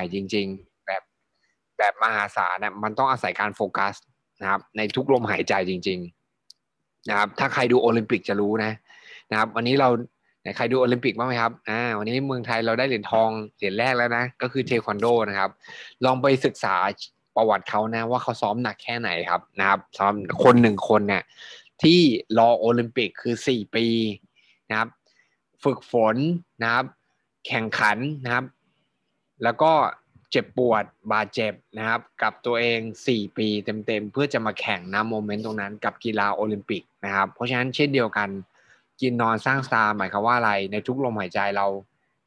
ม่จริง ๆ แบบแบบมหาศาลเนี่ยมันต้องอาศัยการโฟกัสนะครับในทุกลมหายใจจริง ๆ นะครับ ถ้าใครดูโอลิมปิกจะรู้นะนะครับ วันนี้เราใครดูโอลิมปิกบ้างไหมครับอ่าวันนี้เมืองไทยเราได้เหรียญทองเหรียญแรกแล้วนะ ก็คือเทควันโดนะครับ ลองไปศึกษาประวัติเขานะ ว่าเขาซ้อมหนักแค่ไหนครับนะครับซ้อมคนหนึ่งคนเนี่ยที่รอโอลิมปิกคือสี่ปีนะครับ ฝึกฝนนะครับ แข่งขันนะครับ แล้วก็เจ็บปวดบาดเจ็บนะครับกับตัวเอง 4 ปีเต็มๆ เพื่อจะมาแข่งนะโมเมนต์ตรงนั้นกับกีฬาโอลิมปิกนะครับ เพราะฉะนั้นเช่นเดียวกัน กินนอนสร้างสตาร์หมายความว่าอะไรในทุกลมหายใจเรา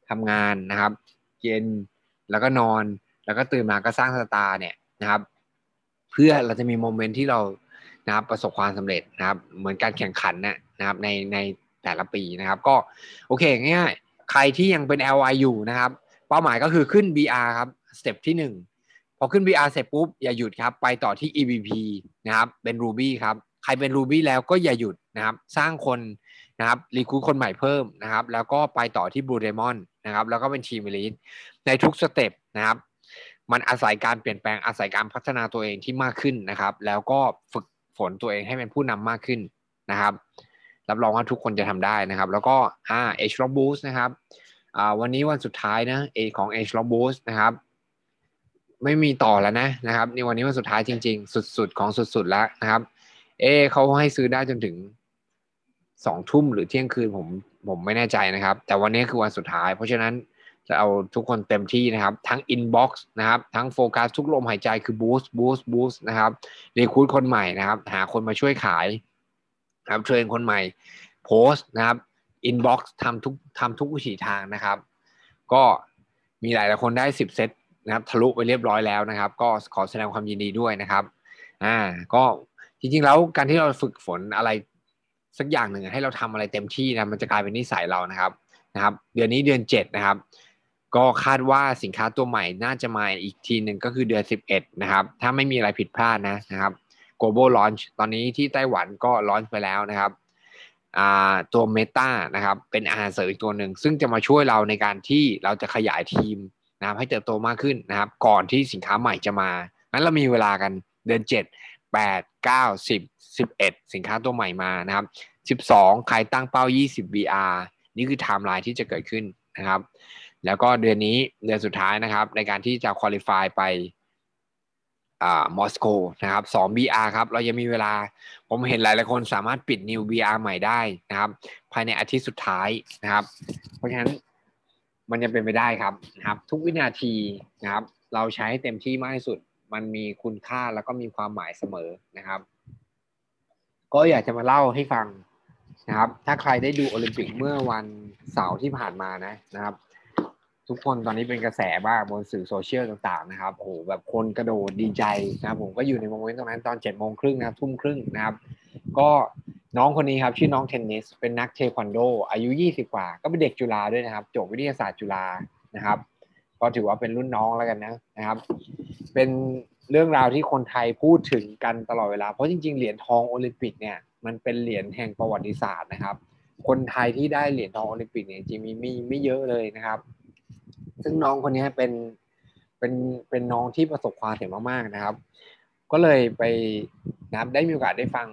ทำงานนะครับ เย็นแล้วก็นอนแล้วก็ตื่นมาก็สร้างสตาร์เนี่ยนะครับ เพื่อเราจะมีโมเมนต์ที่เรานะครับประสบความสำเร็จนะครับ เหมือนการแข่งขันนะครับในในแต่ละปีนะครับ ก็โอเคง่ายๆใครที่ยังเป็น LI อยู่นะครับ เป้าหมายก็คือขึ้น BR ครับ step ที่ 1 พอขึ้น BR เสร็จปุ๊บอย่าหยุดครับ ไปต่อที่ EVP นะครับ เป็น Ruby ครับ ใครเป็น Ruby แล้วก็อย่าหยุดนะครับ สร้างคนนะครับ recruit คนใหม่เพิ่มนะครับ แล้วก็ไปต่อที่ Blue Diamond นะครับ แล้วก็เป็นทีม Elite ในทุก step นะครับ มันอาศัยการเปลี่ยนแปลงอาศัยการพัฒนาตัวเองที่มากขึ้นนะครับ แล้วก็ฝึกฝนตัวเองให้เป็นผู้นำมากขึ้นนะครับ รับรองว่าทุกคนจะทำได้นะครับ แล้วก็อ่า H Rock Boost นะครับ วันนี้วันสุดท้ายนะเอของ H Rock Boost นะครับ ไม่มีต่อแล้วนะนะครับในวันนี้วันสุดท้ายจริง ๆ สุดๆของสุดๆแล้วนะครับ เอเขาให้ซื้อได้จนถึงสองทุ่มหรือเที่ยงคืนผมผมไม่แน่ใจนะครับ แต่วันนี้คือวันสุดท้าย เพราะฉะนั้นจะเอาทุกคนเต็มที่นะครับ ทั้ง inbox นะครับ ทั้งโฟกัสทุกลมหายใจคือ boost boost boost นะครับเรคูดคนใหม่นะครับ หาคนมาช่วยขายครับเทรนคนใหม่โพสต์นะครับ inbox ทำทุกทำทุกวิถีทางนะครับ ก็มีหลายหลายคนได้ 10 เซตนะครับทะลุไปเรียบร้อยแล้วนะครับ ก็ขอแสดงความยินดีด้วยนะครับอ่าก็จริงๆแล้วการที่เราฝึกฝนอะไรสักอย่างหนึ่งให้เราทำอะไรเต็มที่นะมันจะกลายเป็นนิสัยเรานะครับนะครับ เดือนนี้เดือนเจ็ดนะครับ ก็คาดว่าสินค้าตัวใหม่น่าจะมาอีกทีหนึ่งก็คือเดือนสิบเอ็ดนะครับ ถ้าไม่มีอะไรผิดพลาดนะนะครับ global launch ตอนนี้ที่ไต้หวันก็ launch ไปแล้วนะครับ ตัวเมตานะครับเป็นอาหารเสริมอีกตัวหนึ่ง ซึ่งจะมาช่วยเราในการที่เราจะขยายทีมนะครับให้เติบโตมากขึ้นนะครับ ก่อนที่สินค้าใหม่จะมางั้นเรามีเวลากันเดือนเจ็ดแปดเก้าสิบสิบเอ็ดสินค้าตัวใหม่มานะครับสิบสองใครตั้งเป้ายี่สิบ VR นี่คือไทม์ไลน์ที่จะเกิดขึ้นนะครับ แล้วก็เดือนนี้เดือนสุดท้ายนะครับ ในการที่จะคุริฟายไป มอสโกนะครับสอง BR ครับเรายังมีเวลา ผมเห็นหลายหลายคนสามารถปิด New BR ใหม่ได้นะครับ ภายในอาทิตย์สุดท้ายนะครับ เพราะฉะนั้นมันยังเป็นไปได้ครับนะครับ ทุกวินาทีนะครับ เราใช้ให้เต็มที่มากที่สุด มันมีคุณค่าแล้วก็มีความหมายเสมอนะครับ ก็อยากจะมาเล่าให้ฟังนะครับ ถ้าใครได้ดูโอลิมปิกเมื่อวันเสาร์ที่ผ่านมานะนะครับ ทุกคนตอนนี้เป็นกระแสมากบนสื่อโซเชียลต่างๆนะครับโอ้โหแบบคนกระโดดดีใจนะครับผมก็อยู่ใน moment ตรงนั้นตอนเจ็ดโมงครึ่งนะทุ่มครึ่งนะครับก็น้องคนนี้ครับชื่อน้องเทนนิส เป็นนักเทควันโด อายุ 20 กว่า ก็เป็นเด็กจุฬาด้วยนะครับจบวิทยาศาสตร์จุฬานะครับ ก็ถือว่าเป็นรุ่นน้องแล้วกันนะนะครับ เป็นเรื่องราวที่คนไทยพูดถึงกันตลอดเวลาเพราะจริง ๆ เหรียญทองโอลิมปิกเนี่ยมันเป็นเหรียญแห่งประวัติศาสตร์นะครับ คนไทยที่ได้เหรียญทองโอลิมปิกเนี่ยจริงมีมีไม่เยอะเลยนะครับ ซึ่งน้องคนนี้เป็นเป็นเป็นน้องที่ประสบความสำเร็จมากๆนะครับ ก็เลยไปนะครับได้มีโอกาสได้ฟัง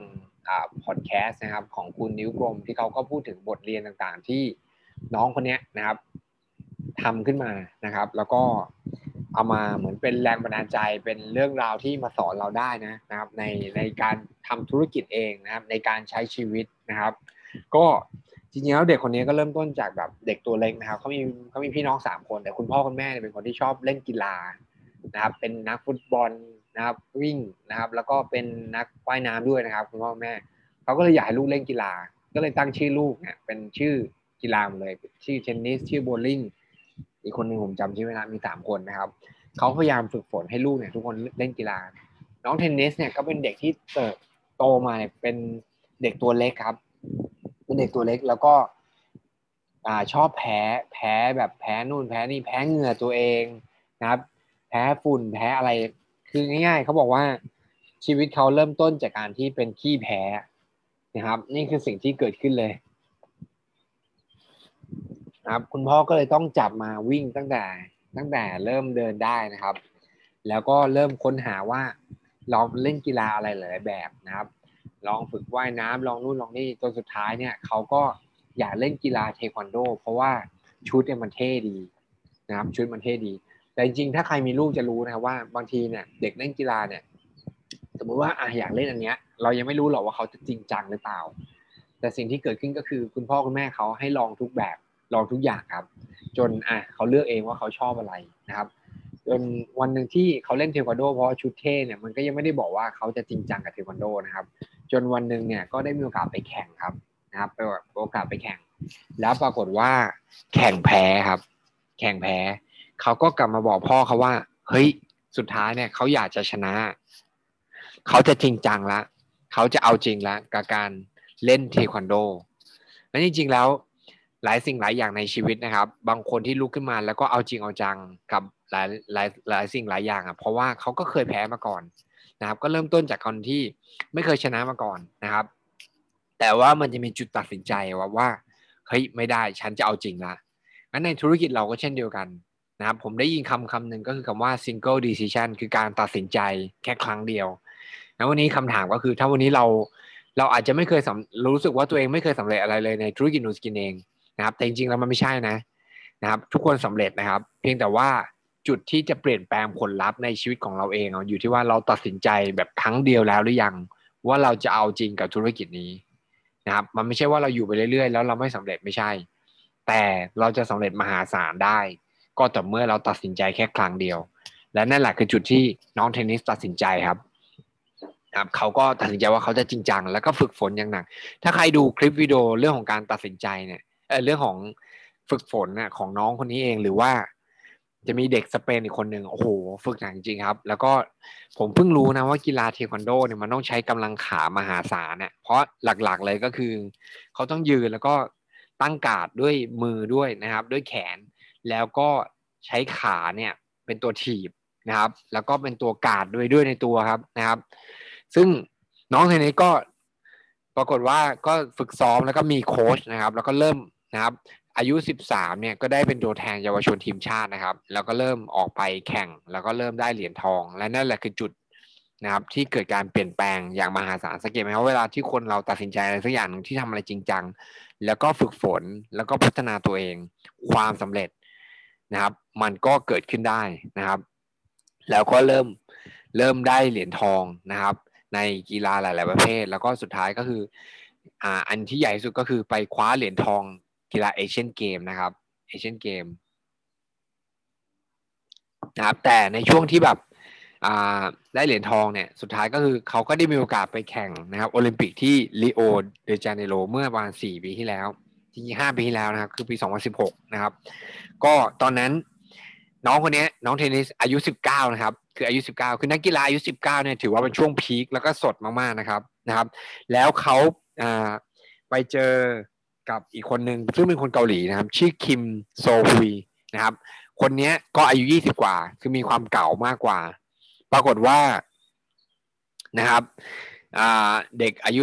อ่าพอดแคสต์นะครับของคุณนิ้วกลมที่เขาก็พูดถึงบทเรียนต่างๆ ที่น้องคนนี้นะครับทำขึ้นมานะครับ แล้วก็เอามาเหมือนเป็นแรงบันดาลใจเป็นเรื่องราวที่มาสอนเราได้นะนะครับ ในในการทำธุรกิจเองนะครับ ในการใช้ชีวิตนะครับ ก็ จริงๆแล้วเด็กคนนี้ก็เริ่มต้นจากแบบเด็กตัวเล็กนะครับเขามีเขามีพี่น้องสามคน แต่คุณพ่อคุณแม่เป็นคนที่ชอบเล่นกีฬานะครับเป็นนักฟุตบอลนะครับวิ่งนะครับ แล้วก็เป็นนักว่ายน้ำด้วยนะครับ คุณพ่อแม่เขาก็เลยอยากให้ลูกเล่นกีฬา ก็เลยตั้งชื่อลูกเนี่ยเป็นชื่อกีฬาเลย ชื่อเทนนิสชื่อโบลิ่งอีกคนหนึ่งผมจำชื่อไม่ได้มีสามคนนะครับเขาพยายามฝึกฝนให้ลูกเนี่ยทุกคนเล่นกีฬา น้องเทนนิสเนี่ยก็เป็นเด็กที่เติบโตมาเป็นเด็กตัวเล็กครับ เป็นเด็กตัวเล็กแล้วก็ อ่าชอบแพ้แพ้แบบแพ้นู่นแพ้นี่แพ้เหงื่อตัวเองนะครับ แพ้ฝุ่นแพ้อะไรคือง่าย ๆเขาบอกว่าชีวิตเขาเริ่มต้นจากการที่เป็นขี้แพ้นะครับ นี่คือสิ่งที่เกิดขึ้นเลยนะครับคุณพ่อก็เลยต้องจับมาวิ่งตั้งแต่ตั้งแต่เริ่มเดินได้นะครับ แล้วก็เริ่มค้นหาว่าลองเล่นกีฬาอะไรหลายแบบนะครับ ลองฝึกว่ายน้ำลองนู่นลองนี่จนสุดท้ายเนี่ยเขาก็อยากเล่นกีฬาเทควันโด เพราะว่าชุดเนี่ยมันเท่ดีนะครับชุดมันเท่ดี แต่จริงๆถ้าใครมีลูกจะรู้นะว่าบางทีเนี่ยเด็กเล่นกีฬาเนี่ย สมมุติว่าอะอยากเล่นอันเนี้ย เรายังไม่รู้หรอกว่าเขาจะจริงจังหรือเปล่า แต่สิ่งที่เกิดขึ้นก็คือคุณพ่อคุณแม่เขาให้ลองทุกแบบลองทุกอย่างครับ จนอะเขาเลือกเองว่าเขาชอบอะไรนะครับ นวันหนึ่งที่เขาเล่นเทควันโดเพราะชุดเท่เนี่ยมันก็ยังไม่ได้บอกว่าเขาจะจริงจังกับเทควันโดนะครับ จนวันหนึ่งเนี่ยก็ได้มีโอกาสไปแข่งครับนะครับไปโอกาสไปแข่ง แล้วปรากฏว่า แข่งแพ้ครับ แข่งแพ้เขาก็กลับมาบอกพ่อเขาว่า เฮ้ยสุดท้ายเนี่ยเขาอยากจะชนะ เขาจะจริงจังละเขาจะเอาจริงละกับการเล่นเทควันโดและจริงๆแล้ว หลายสิ่งหลายอย่างในชีวิตนะครับ บางคนที่ลุกขึ้นมาแล้วก็เอาจริงเอาจังกับหลายหลายหลายสิ่งหลายอย่างอะเพราะว่าเขาก็เคยแพ้มาก่อนนะครับ ก็เริ่มต้นจากคนที่ไม่เคยชนะมาก่อนนะครับ แต่ว่ามันจะมีจุดตัดสินใจว่าว่าเฮ้ยไม่ได้ฉันจะเอาจริงละงั้นในธุรกิจเราก็เช่นเดียวกันนะครับผมได้ยินคำคำหนึ่งก็คือคำว่า single decision คือการตัดสินใจแค่ครั้งเดียวแล้ววันนี้คำถามก็คือถ้าวันนี้เราเราอาจจะไม่เคยรู้สึกว่าตัวเองไม่เคยสำเร็จอะไรเลยในธุรกิจนูสกินเอง นะครับ แต่จริงๆแล้วมันไม่ใช่นะนะครับ ทุกคนสำเร็จนะครับ เพียงแต่ว่าจุดที่จะเปลี่ยนแปลงผลลัพธ์ในชีวิตของเราเองอยู่ที่ว่าเราตัดสินใจแบบครั้งเดียวแล้วหรือยัง ว่าเราจะเอาจริงกับธุรกิจนี้นะครับ มันไม่ใช่ว่าเราอยู่ไปเรื่อยๆ แล้วเราไม่สำเร็จไม่ใช่ แต่เราจะสำเร็จมหาศาลได้ ก็ต่อเมื่อเราตัดสินใจแค่ครั้งเดียว และนั่นแหละคือจุดที่น้องเทนนิสตัดสินใจครับครับเขาก็ตัดสินใจว่าเขาจะจริงจัง แล้วก็ฝึกฝนอย่างหนัก ถ้าใครดูคลิปวิดีโอเรื่องของการตัดสินใจเนี่ย เเรื่องของฝึกฝนน่ะของน้องคนนี้เองหรือว่า จะมีเด็กสเปนอีกคนหนึ่งโอ้โหฝึกหนักจริงครับ แล้วก็ผมเพิ่งรู้นะว่ากีฬาเทควันโดเนี่ยมันต้องใช้กำลังขามหาศาลเนี่ยเพราะหลักๆเลยก็คือเขาต้องยืนแล้วก็ตั้งการดด้วยมือด้วยนะครับ ด้วยแขนแล้วก็ใช้ขาเนี่ยเป็นตัวถีบนะครับ แล้วก็เป็นตัวการดด้วยด้วยในตัวครับนะครับ ซึ่งน้องเทนนิสก็ปรากฏว่าก็ฝึกซ้อมแล้วก็มีโค้ชนะครับ แล้วก็เริ่ม นะครับ อายุ 13เนี่ยก็ได้เป็นตัวแทนเยาวชนทีมชาตินะครับ แล้วก็เริ่มออกไปแข่งแล้วก็เริ่มได้เหรียญทอง และนั่นแหละคือจุดนะครับที่เกิดการเปลี่ยนแปลงอย่างมหาศาลสังเกตไหมว่าเวลาที่คนเราตัดสินใจอะไรสักอย่างหนึ่งที่ทำอะไรจริงจังแล้วก็ฝึกฝนแล้วก็พัฒนาตัวเอง ความสำเร็จนะครับ มันก็เกิดขึ้นได้นะครับ แล้วก็เริ่มเริ่มได้เหรียญทองนะครับ ในกีฬาหลาย ๆ ประเภท แล้วก็สุดท้ายก็คืออ่าอันที่ใหญ่สุดก็คือไปคว้าเหรียญทอง กีฬาเอเชียนเกมนะครับเอเชียนเกมนะครับแต่ในช่วงที่แบบได้เหรียญทองเนี่ยสุดท้ายก็คือเขาก็ได้มีโอกาสไปแข่งนะครับโอลิมปิกที่ลีโอเดจาเนโรเมื่อประมาณ4ปีที่แล้วจริงๆ5ปีที่แล้วนะครับคือปี 2016 นะครับ ก็ตอนนั้นน้องคนนี้น้องเทนนิสอายุ 19 นะครับ คืออายุ 19 คือนักกีฬาอายุ 19 เนี่ยถือว่าเป็นช่วงพีคแล้วก็สดมากๆนะครับนะครับ แล้วเขาไปเจอ กับอีกคนหนึ่งซึ่งเป็นคนเกาหลีนะครับ ชื่อคิมโซฮุยนะครับ คนนี้ก็อายุ20กว่า คือมีความเก่ามากกว่า ปรากฏว่านะครับเด็กอายุ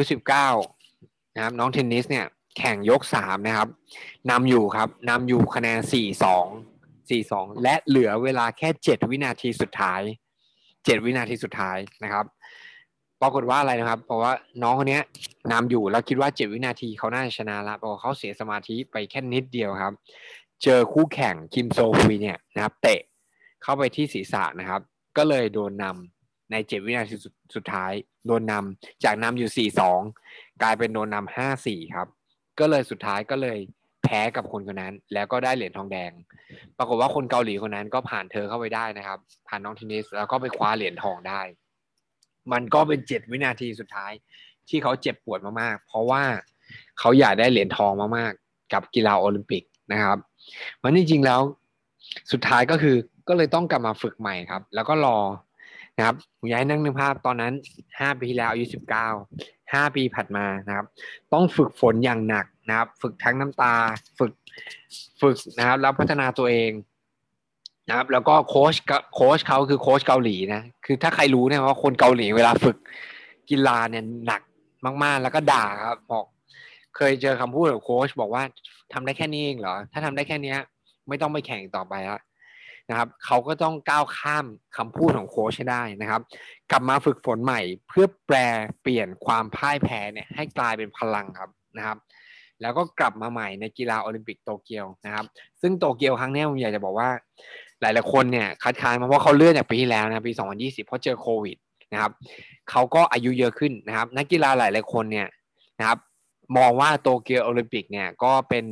19นะครับ น้องเทนนิสเนี่ยแข่งยก3นะครับนำอยู่ครับนำอยู่คะแนน4-2 4-2และเหลือเวลาแค่7วินาทีสุดท้าย7วินาทีสุดท้ายนะครับ ปรากฏว่าอะไรนะครับ เพราะว่าน้องคนนี้นำอยู่แล้วคิดว่า7วินาทีเขาน่าจะชนะละเพราะเขาเสียสมาธิไปแค่นิดเดียวครับ เจอคู่แข่งคิมโซฮุยเนี่ยนะครับ เตะเข้าไปที่ศีรษะนะครับ ก็เลยโดนนำใน7วินาทีสุดท้าย โดนนำจากนำอยู่4-2กลายเป็นโดนนำ5-4ครับ ก็เลยสุดท้ายก็เลยแพ้กับคนคนนั้น แล้วก็ได้เหรียญทองแดง ปรากฏว่าคนเกาหลีคนนั้นก็ผ่านเธอเข้าไปได้นะครับ ผ่านน้องเทนนิสแล้วก็ไปคว้าเหรียญทองได้ มันก็เป็นเจ็ดวินาทีสุดท้าย ที่เขาเจ็บปวดมากๆ เพราะว่าเขาอยากได้เหรียญทองมากๆ กับกีฬาโอลิมปิกนะครับมันจริงๆแล้วสุดท้ายก็คือก็เลยต้องกลับมาฝึกใหม่ครับ แล้วก็รอนะครับผมอยากให้นั่งนึกภาพตอนนั้นห้าปีที่แล้วอายุสิบเก้าห้าปีผัดมานะครับ ต้องฝึกฝนอย่างหนักนะครับ ฝึกทั้งน้ำตา ฝึกฝึกนะครับแล้วพัฒนาตัวเอง นะครับแล้วก็โค้ชโค้ชเขาคือโค้ชเกาหลีนะคือถ้าใครรู้เนี่ยว่าคนเกาหลีเวลาฝึกกีฬาเนี่ยหนักมาก ๆ แล้วก็ด่าครับบอก เคยเจอคำพูดของโค้ชบอกว่าทำได้แค่นี้เองเหรอ ถ้าทำได้แค่เนี้ย ไม่ต้องไปแข่งต่อไปแล้วนะครับเขาก็ต้องก้าวข้ามคำพูดของโค้ชให้ได้นะครับ กลับมาฝึกฝนใหม่เพื่อแปลเปลี่ยนความพ่ายแพ้เนี่ยให้กลายเป็นพลังครับนะครับ แล้วก็กลับมาใหม่ในกีฬาโอลิมปิกโตเกียวนะครับ ซึ่งโตเกียวครั้งนี้ผมอยากจะบอกว่า หลายๆคนเนี่ยคัดค้านมาเพราะเขาเลื่อนจากปีที่แล้วนะปี 2020 เพราะเจอโควิดนะครับเขาก็อายุเยอะขึ้นนะครับ นักกีฬาหลายๆคนเนี่ยนะครับมองว่าโตเกียวโอลิมปิกเนี่ยก็เป็น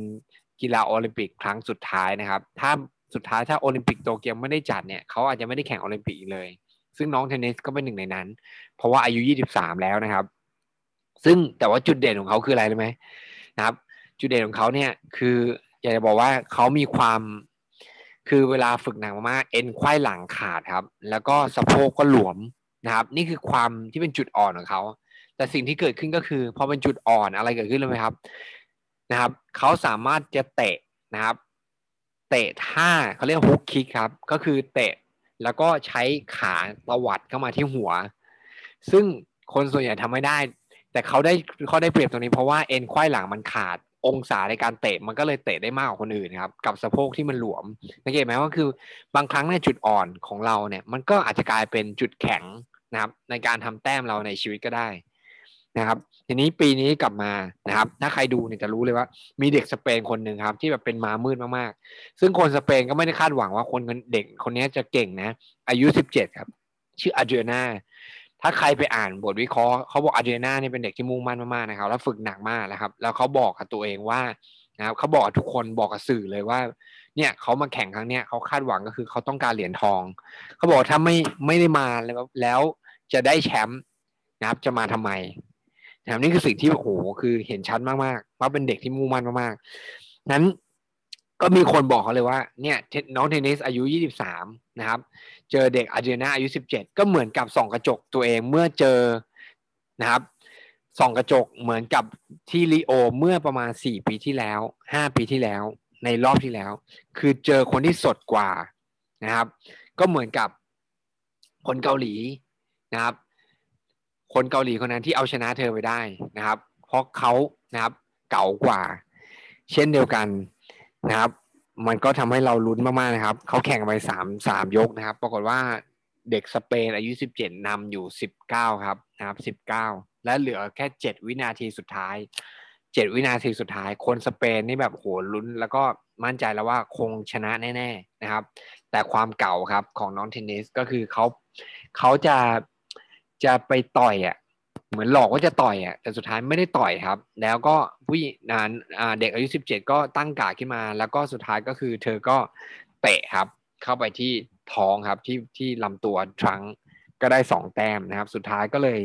กีฬาโอลิมปิกครั้งสุดท้ายนะครับ ถ้าสุดท้ายถ้าโอลิมปิกโตเกียวไม่ได้จัดเนี่ยเขาอาจจะไม่ได้แข่งโอลิมปิกเลย ซึ่งน้องเทนนิสก็เป็นหนึ่งในนั้น เพราะว่าอายุ 23 แล้วนะครับ ซึ่งแต่ว่าจุดเด่นของเขาคืออะไรรู้ไหมนะครับ จุดเด่นของเขาเนี่ยคืออยากจะบอกว่าเขามีความ คือเวลาฝึกหนักมากๆเอ็นควายหลังขาดครับ แล้วก็สะโพกก็หลวมนะครับ นี่คือความที่เป็นจุดอ่อนของเขา แต่สิ่งที่เกิดขึ้นก็คือพอเป็นจุดอ่อนอะไรเกิดขึ้นเลยไหมครับนะครับ เขาสามารถจะเตะนะครับ เตะท่าเขาเรียกฮุกคิกครับ ก็คือเตะแล้วก็ใช้ขาตวัดเข้ามาที่หัว ซึ่งคนส่วนใหญ่ทำไม่ได้ แต่เขาได้เขาได้เปรียบตรงนี้เพราะว่าเอ็นควายหลังมันขาด องศาในการเตะมันก็เลยเตะได้มากกว่าคนอื่นครับ กับสะโพกที่มันหลวมสังเกตไหมว่าคือบางครั้งในจุดอ่อนของเราเนี่ย มันก็อาจจะกลายเป็นจุดแข็งนะครับ ในการทำแต้มเราในชีวิตก็ได้นะครับ ทีนี้ปีนี้กลับมานะครับ ถ้าใครดูเนี่ยจะรู้เลยว่า มีเด็กสเปนคนหนึ่งครับ ที่แบบเป็นมามืดมากๆ ซึ่งคนสเปนก็ไม่ได้คาดหวังว่าคนเด็กคนนี้จะเก่งนะ อายุสิบเจ็ดครับ ชื่ออาเดรียนา ถ้าใครไปอ่านบทวิเคราะห์เขาบอกอาเดรียนาเนี่ยเป็นเด็กที่มุ่งมั่นมากๆนะครับแล้วฝึกหนักมากนะครับ แล้วเขาบอกกับตัวเองว่านะครับเขาบอกกับทุกคนบอกกับสื่อเลยว่า เนี่ยเขามาแข่งครั้งเนี้ยเขาคาดหวังก็คือเขาต้องการเหรียญทองเขาบอกถ้าไม่ไม่ได้มาแล้วแล้วจะได้แชมป์นะครับจะมาทำไมนะครับนี่คือสิ่งที่โอ้โหคือเห็นชัดมากๆว่าเป็นเด็กที่มุ่งมั่นมากๆนั้น ก็มีคนบอกเขาเลยว่าเนี่ยน้องเทนนิสอายุ 23 นะครับ เจอเด็กอาร์เจนาอายุ 17 ก็เหมือนกับส่องกระจกตัวเองเมื่อเจอนะครับส่องกระจกเหมือนกับที่ลีโอเมื่อประมาณ 4 ปีที่แล้ว 5 ปีที่แล้ว ในรอบที่แล้ว คือเจอคนที่สดกว่านะครับ ก็เหมือนกับคนเกาหลีนะครับ คนเกาหลีคนนั้นที่เอาชนะเธอไปได้นะครับ เพราะเขานะครับเก่ากว่า เช่นเดียวกัน นะครับ มันก็ทำให้เราลุ้นมากๆนะครับเขาแข่งไปสามสามยกนะครับ ปรากฏว่าเด็กสเปนอายุสิบเจ็ดนำอยู่สิบเก้าครับนะครับสิบเก้าและเหลือแค่เจ็ดวินาทีสุดท้ายเจ็ดวินาทีสุดท้ายคนสเปนนี่แบบโหลุ้น แล้วก็มั่นใจแล้วว่าคงชนะแน่ ๆนะครับ แต่ความเก่าครับของน้องเทนนิสก็คือเขาเขาจะจะไปต่อยอะ เหมือนหลอกว่าจะต่อยอะแต่สุดท้ายไม่ได้ต่อยครับ แล้วก็ผู้นั้นเด็กอายุสิบเจ็ดก็ตั้งกาขึ้นมา แล้วก็สุดท้ายก็คือ เธอก็เตะครับ เข้าไปที่ท้องครับที่ที่ลำตัวทรังก็ได้สองแต้มนะครับ สุดท้ายก็เลย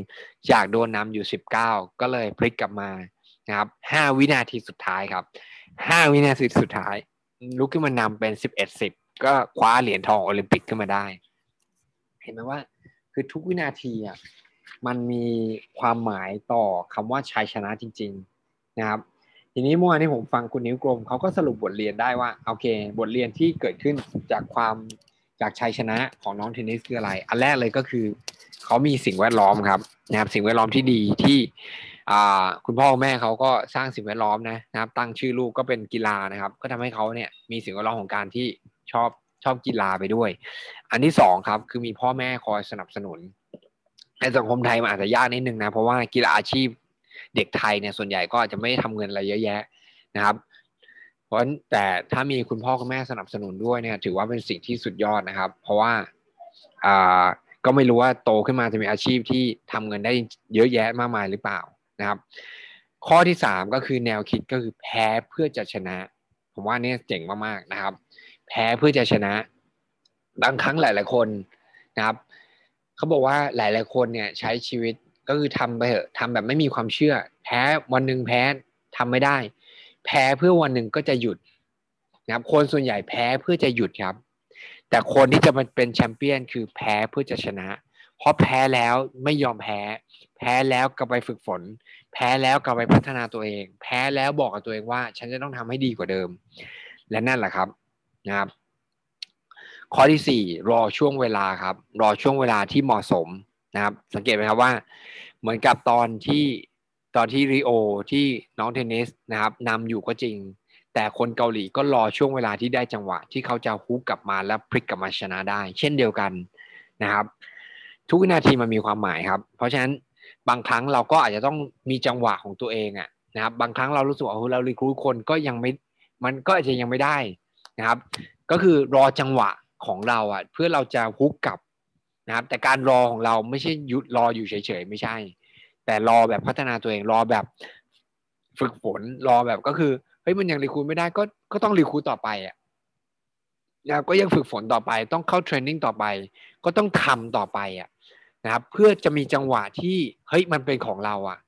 จากโดนนำอยู่สิบเก้าก็เลยพลิกกลับมานะครับห้าวินาทีสุดท้ายครับห้าวินาทีสุดท้าย ลุกขึ้นมานำเป็นสิบเอ็ดสิบก็คว้าเหรียญทองโอลิมปิกขึ้นมาได้ เห็นไหมว่า คือทุกวินาทีอะ มันมีความหมายต่อคำว่าชัยชนะจริง ๆนะครับ ทีนี้เมื่อวานนี้ผมฟังคุณนิ้วกลมเขาก็สรุปบทเรียนได้ว่าโอเค บทเรียนที่เกิดขึ้นจากความจากชัยชนะของน้องเทนนิสคืออะไร อันแรกเลยก็คือเขามีสิ่งแวดล้อมครับนะครับ สิ่งแวดล้อมที่ดีที่คุณพ่อแม่เขาก็สร้างสิ่งแวดล้อมนะนะครับ ตั้งชื่อลูกก็เป็นกีฬานะครับ ก็ทำให้เขาเนี่ยมีสิ่งแวดล้อมของการที่ชอบชอบกีฬาไปด้วย อันที่สองครับคือมีพ่อแม่คอยสนับสนุน ในสังคมไทยมันอาจจะยากนิดนึงนะเพราะว่ากีฬาอาชีพเด็กไทยเนี่ยส่วนใหญ่ก็อาจจะไม่ได้ทำเงินอะไรเยอะแยะนะครับ เพราะแต่ถ้ามีคุณพ่อคุณแม่สนับสนุนด้วยเนี่ย ถือว่าเป็นสิ่งที่สุดยอดนะครับ เพราะว่าอ่าก็ไม่รู้ว่าโตขึ้นมาจะมีอาชีพที่ทำเงินได้เยอะแยะมากมายหรือเปล่านะครับ ข้อที่สามก็คือแนวคิดก็คือแพ้เพื่อจะชนะ ผมว่านี่เจ๋งมากๆนะครับ แพ้เพื่อจะชนะบางครั้งหลาย ๆ คนนะครับ เขาบอกว่าหลาย ๆ คนเนี่ยใช้ชีวิตก็คือทำไปเถอะทำแบบไม่มีความเชื่อ แพ้วันหนึ่งแพ้ทำไม่ได้ แพ้เพื่อวันหนึ่งก็จะหยุดนะครับคนส่วนใหญ่แพ้เพื่อจะหยุดครับ แต่คนที่จะมาเป็นแชมเปี้ยนคือแพ้เพื่อจะชนะ เพราะแพ้แล้วไม่ยอมแพ้ แพ้แล้วก็ไปฝึกฝน แพ้แล้วก็ไปพัฒนาตัวเอง แพ้แล้วบอกกับตัวเองว่า ฉันจะต้องทำให้ดีกว่าเดิม และนั่นแหละครับนะครับ ข้อที่สี่รอช่วงเวลาครับ รอช่วงเวลาที่เหมาะสมนะครับ สังเกตไหมครับว่า เหมือนกับตอนที่ตอนที่ริโอที่น้องเทนนิสนะครับนำอยู่ก็จริง แต่คนเกาหลีก็รอช่วงเวลาที่ได้จังหวะ ที่เขาจะฮุกกลับมาแล้วพลิกกลับมาชนะได้ เช่นเดียวกันนะครับ ทุกนาทีมันมีความหมายครับ เพราะฉะนั้นบางครั้งเราก็อาจจะต้องมีจังหวะของตัวเองอะนะครับ บางครั้งเรารู้สึกว่าเรารีคูดคนก็ยังไม่มันก็อาจจะยังไม่ได้นะครับ ก็คือรอจังหวะ ของเราอะเพื่อเราจะฮุกกลับนะครับ แต่การรอของเราไม่ใช่หยุดรออยู่เฉยๆไม่ใช่ แต่รอแบบพัฒนาตัวเองรอแบบฝึกฝนรอแบบก็คือเฮ้ยมันยังรีคูดไม่ได้ก็ก็ต้องรีคูดต่อไปอะนะก็ยังฝึกฝนต่อไป ต้องเข้าเทรนนิ่งต่อไป ก็ต้องทำต่อไปอะนะครับเพื่อจะมีจังหวะที่เฮ้ยมันเป็นของเราอะ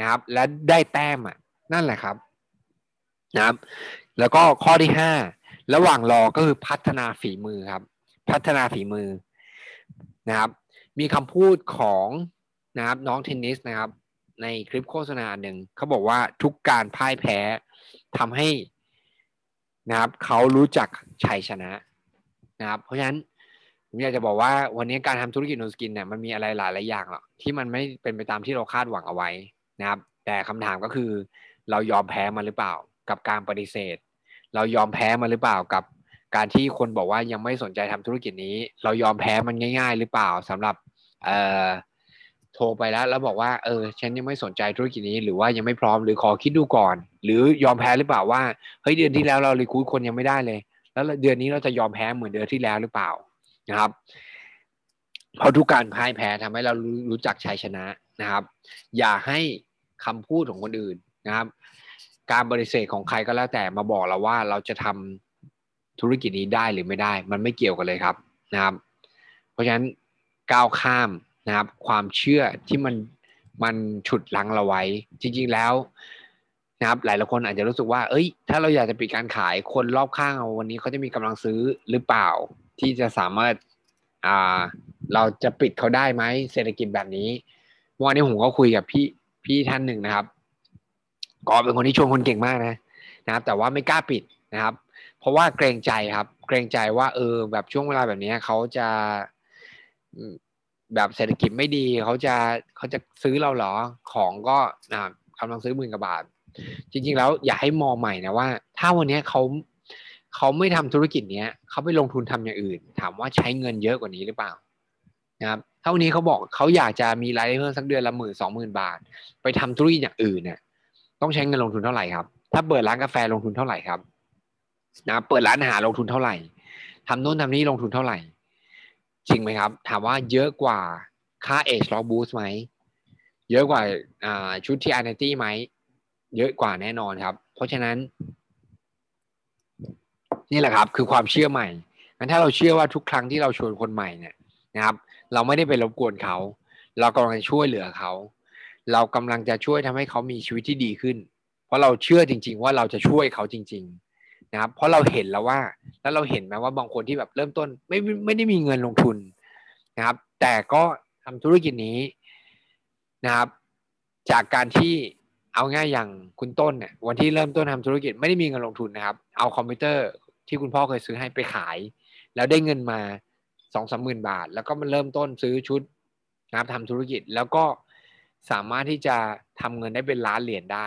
นะครับ และได้แต้มอะนั่นแหละครับนะครับ แล้วก็ข้อที่ห้า ระหว่างรอก็คือพัฒนาฝีมือครับ พัฒนาฝีมือนะครับ มีคำพูดของนะครับน้องเทนนิสนะครับ ในคลิปโฆษณาหนึ่งเขาบอกว่าทุกการพ่ายแพ้ทำให้นะครับเขารู้จักชัยชนะนะครับ เพราะฉะนั้นผมอยากจะบอกว่าวันนี้การทำธุรกิจโนสกินเนี่ยมันมีอะไรหลายหลายอย่างหรอกที่มันไม่เป็นไปตามที่เราคาดหวังเอาไว้นะครับ แต่คำถามก็คือเรายอมแพ้มันหรือเปล่า กับการปฏิเสธ เรายอมแพ้มันหรือเปล่ากับ การที่คนบอกว่ายังไม่สนใจทำธุรกิจนี้ เรายอมแพ้มันง่าย ๆ หรือเปล่าสำหรับเอ่อโทรไปแล้วแล้วบอกว่าเออฉันยังไม่สนใจธุรกิจนี้ หรือว่ายังไม่พร้อมหรือขอคิดดูก่อน หรือยอมแพ้หรือเปล่าว่าเฮ้ยเดือนที่แล้วเรารีคูดคนยังไม่ได้เลย แล้วเดือนนี้เราจะยอมแพ้เหมือนเดือนที่แล้วหรือเปล่านะครับเพราะทุกการพ่ายแพ้ทำให้เรารู้จักชัยชนะนะครับ อย่าให้คำพูดของคนอื่นนะครับ การบริเสธของใครก็แล้วแต่มาบอกเราว่าเราจะทำธุรกิจนี้ได้หรือไม่ได้ มันไม่เกี่ยวกันเลยครับนะครับ เพราะฉะนั้นก้าวข้ามนะครับ ความเชื่อที่มันมันฉุดลังเราไว้ จริง ๆแล้วนะครับ หลายๆคนอาจจะรู้สึกว่า เอ้ย ถ้าเราอยากจะปิดการขายคนรอบข้างเราวันนี้เขาจะมีกำลังซื้อหรือเปล่า ที่จะสามารถอ่าเราจะปิดเขาได้ไหมเศรษฐกิจแบบนี้วันนี้ผมก็คุยกับพี่พี่ท่านหนึ่งนะครับ ก็เป็นคนที่ชวนคนเก่งมากนะนะครับ แต่ว่าไม่กล้าปิดนะครับ เพราะว่าเกรงใจครับ เกรงใจว่าเออแบบช่วงเวลาแบบนี้เขาจะแบบเศรษฐกิจไม่ดีเขาจะเขาจะซื้อเราเหรอของก็นะกำลังซื้อหมื่นกว่าบาท จริง ๆ แล้วอยากให้มองใหม่นะว่า ถ้าวันนี้เขาเขาไม่ทำธุรกิจเนี้ยเขาไปลงทุนทำอย่างอื่น ถามว่าใช้เงินเยอะกว่านี้หรือเปล่านะครับถ้านนี้เขาบอกเขาอยากจะมีรายได้เพิ่มสักเดือนละหมื่นสองหมื่นบาท ไปทำธุรกิจอย่างอื่นเนี่ย ต้องใช้เงินลงทุนเท่าไหร่ครับ ถ้าเปิดร้านกาแฟลงทุนเท่าไหร่ครับนะเปิดร้านอาหารลงทุนเท่าไหร่ทำโน่นทำนี่ลงทุนเท่าไหร่จริงไหมครับ ถามว่าเยอะกว่าค่าเอชล็อกบูสไหมเยอะกว่าชุดที่อาร์เนตี้ไหมเยอะกว่าแน่นอนครับ เพราะฉะนั้น นี่แหละครับ คือความเชื่อใหม่งั้นถ้าเราเชื่อว่าทุกครั้งที่เราชวนคนใหม่เนี่ยนะครับ เราไม่ได้ไปรบกวนเขา เรากำลังช่วยเหลือเขา เรากำลังจะช่วยทำให้เขามีชีวิตที่ดีขึ้น เพราะเราเชื่อจริง ๆ ว่าเราจะช่วยเขาจริง ๆ นะครับ เพราะเราเห็นแล้วว่า แล้วเราเห็นไหมว่าบางคนที่แบบเริ่มต้นไม่ไม่ได้มีเงินลงทุนนะครับ แต่ก็ทำธุรกิจนี้นะครับ จากการที่เอาง่ายอย่างคุณต้นเนี่ยวันที่เริ่มต้นทำธุรกิจไม่ได้มีเงินลงทุนนะครับ เอาคอมพิวเตอร์ที่คุณพ่อเคยซื้อให้ไปขาย แล้วได้เงินมาสองสามหมื่นบาท แล้วก็มันเริ่มต้นซื้อชุดนะครับทำธุรกิจแล้วก็ สามารถที่จะทำเงินได้เป็นล้านเหรียญได้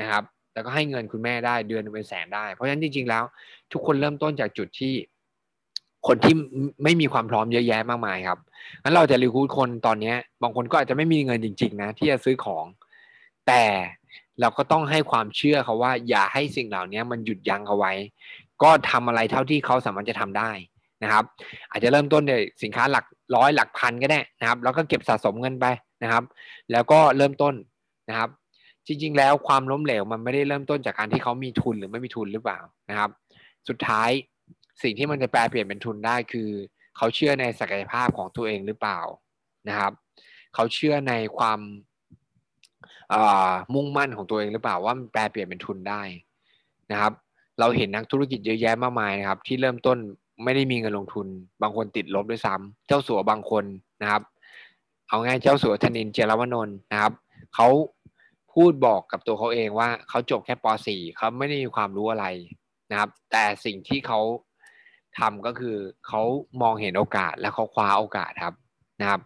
นะครับ แล้วก็ให้เงินคุณแม่ได้เดือนเป็นแสนได้ เพราะฉะนั้นจริงๆแล้ว ทุกคนเริ่มต้นจากจุดที่ คนที่ไม่มีความพร้อมเยอะแยะมากมายครับงั้นเราจะรีคูดคนตอนนี้บางคนก็อาจจะไม่มีเงินจริง ๆ นะ ที่จะซื้อของ แต่เราก็ต้องให้ความเชื่อเขาว่า อย่าให้สิ่งเหล่านี้มันหยุดยั้งเขาไว้ ก็ทำอะไรเท่าที่เขาสามารถจะทำได้นะครับ อาจจะเริ่มต้นด้วยสินค้าหลักร้อยหลักพันก็ได้นะครับ แล้วก็เก็บสะสมเงินไป นะครับ แล้วก็เริ่มต้นนะครับ จริง ๆ แล้วความล้มเหลวมันไม่ได้เริ่มต้นจากการที่เขามีทุนหรือไม่มีทุนหรือเปล่านะครับ สุดท้ายสิ่งที่มันจะแปลเปลี่ยนเป็นทุนได้คือ เขาเชื่อในศักยภาพของตัวเองหรือเปล่านะครับ เขาเชื่อในความมุ่งมั่นของตัวเองหรือเปล่าว่ามันแปลเปลี่ยนเป็นทุนได้นะครับ เราเห็นนักธุรกิจเยอะแยะมากมายนะครับ ที่เริ่มต้นไม่ได้มีเงินลงทุน บางคนติดลบด้วยซ้ำเจ้าสัวบางคนนะครับ เอาง่ายเจ้าสัวธนินเจรวนนท์นะครับเขาพูดบอกกับตัวเขาเองว่าเขาจบแค่ป .4 เขาไม่ได้มีความรู้อะไรนะครับ แต่สิ่งที่เขาทำก็คือเขามองเห็นโอกาสและเขาคว้าโอกาสครับนะครับ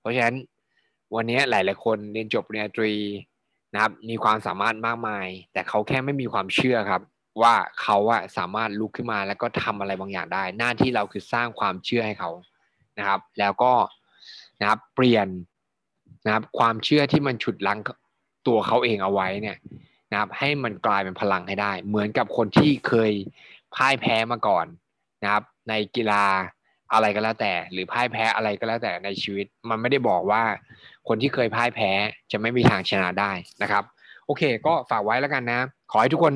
เพราะฉะนั้นวันนี้หลาย ๆ คนเรียนจบปริญญาตรีนะครับ มีความสามารถมากมาย แต่เขาแค่ไม่มีความเชื่อครับ ว่าเขาอะสามารถลุกขึ้นมาแล้วก็ทำอะไรบางอย่างได้ หน้าที่เราคือสร้างความเชื่อให้เขานะครับ แล้วก็ นะครับเปลี่ยนนะครับความเชื่อที่มันฉุดลังตัวเขาเองเอาไว้เนี่ยนะครับให้มันกลายเป็นพลังให้ได้ เหมือนกับคนที่เคยพ่ายแพ้มาก่อนนะครับ ในกีฬาอะไรก็แล้วแต่ หรือพ่ายแพ้อะไรก็แล้วแต่ในชีวิต มันไม่ได้บอกว่าคนที่เคยพ่ายแพ้จะไม่มีทางชนะได้นะครับ โอเค ก็ฝากไว้แล้วกันนะ ขอให้ทุกคน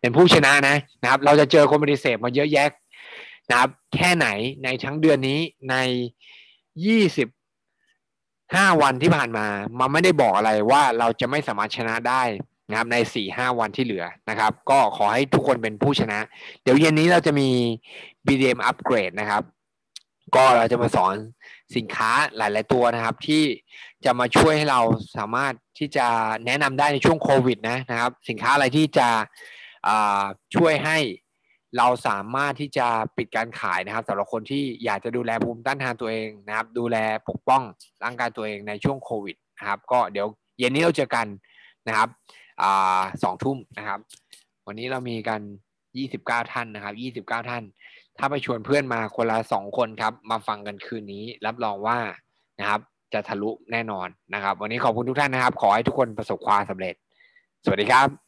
เป็นผู้ชนะนะนะครับ เราจะเจอคนปฏิเสธมาเยอะแยะนะครับ แค่ไหนในทั้งเดือนนี้ในยี่สิบ ห้าวันที่ผ่านมา มันไม่ได้บอกอะไรว่าเราจะไม่สามารถชนะได้นะครับในสี่ห้าวันที่เหลือนะครับ ก็ขอให้ทุกคนเป็นผู้ชนะ เดี๋ยวเย็นนี้เราจะมี BDM upgrade นะครับ ก็เราจะมาสอนสินค้าหลาย ๆ ตัวนะครับ ที่จะมาช่วยให้เราสามารถที่จะแนะนำได้ในช่วงโควิดนะนะครับ สินค้าอะไรที่จะช่วยให้ เราสามารถที่จะปิดการขายนะครับสำหรับคนที่อยากจะดูแลภูมิต้านทานตัวเองนะครับ ดูแลปกป้องร่างกายตัวเองในช่วงโควิดนะครับ ก็เดี๋ยวเย็นนี้เราเจอกันนะครับสองทุ่มนะครับ วันนี้เรามีกันยี่สิบเก้าท่านนะครับยี่สิบเก้าท่าน ถ้าไปชวนเพื่อนมาคนละสองคนครับ มาฟังกันคืนนี้ รับรองว่านะครับ จะทะลุแน่นอนนะครับ วันนี้ขอบคุณทุกท่านนะครับ ขอให้ทุกคนประสบความสำเร็จ สวัสดีครับ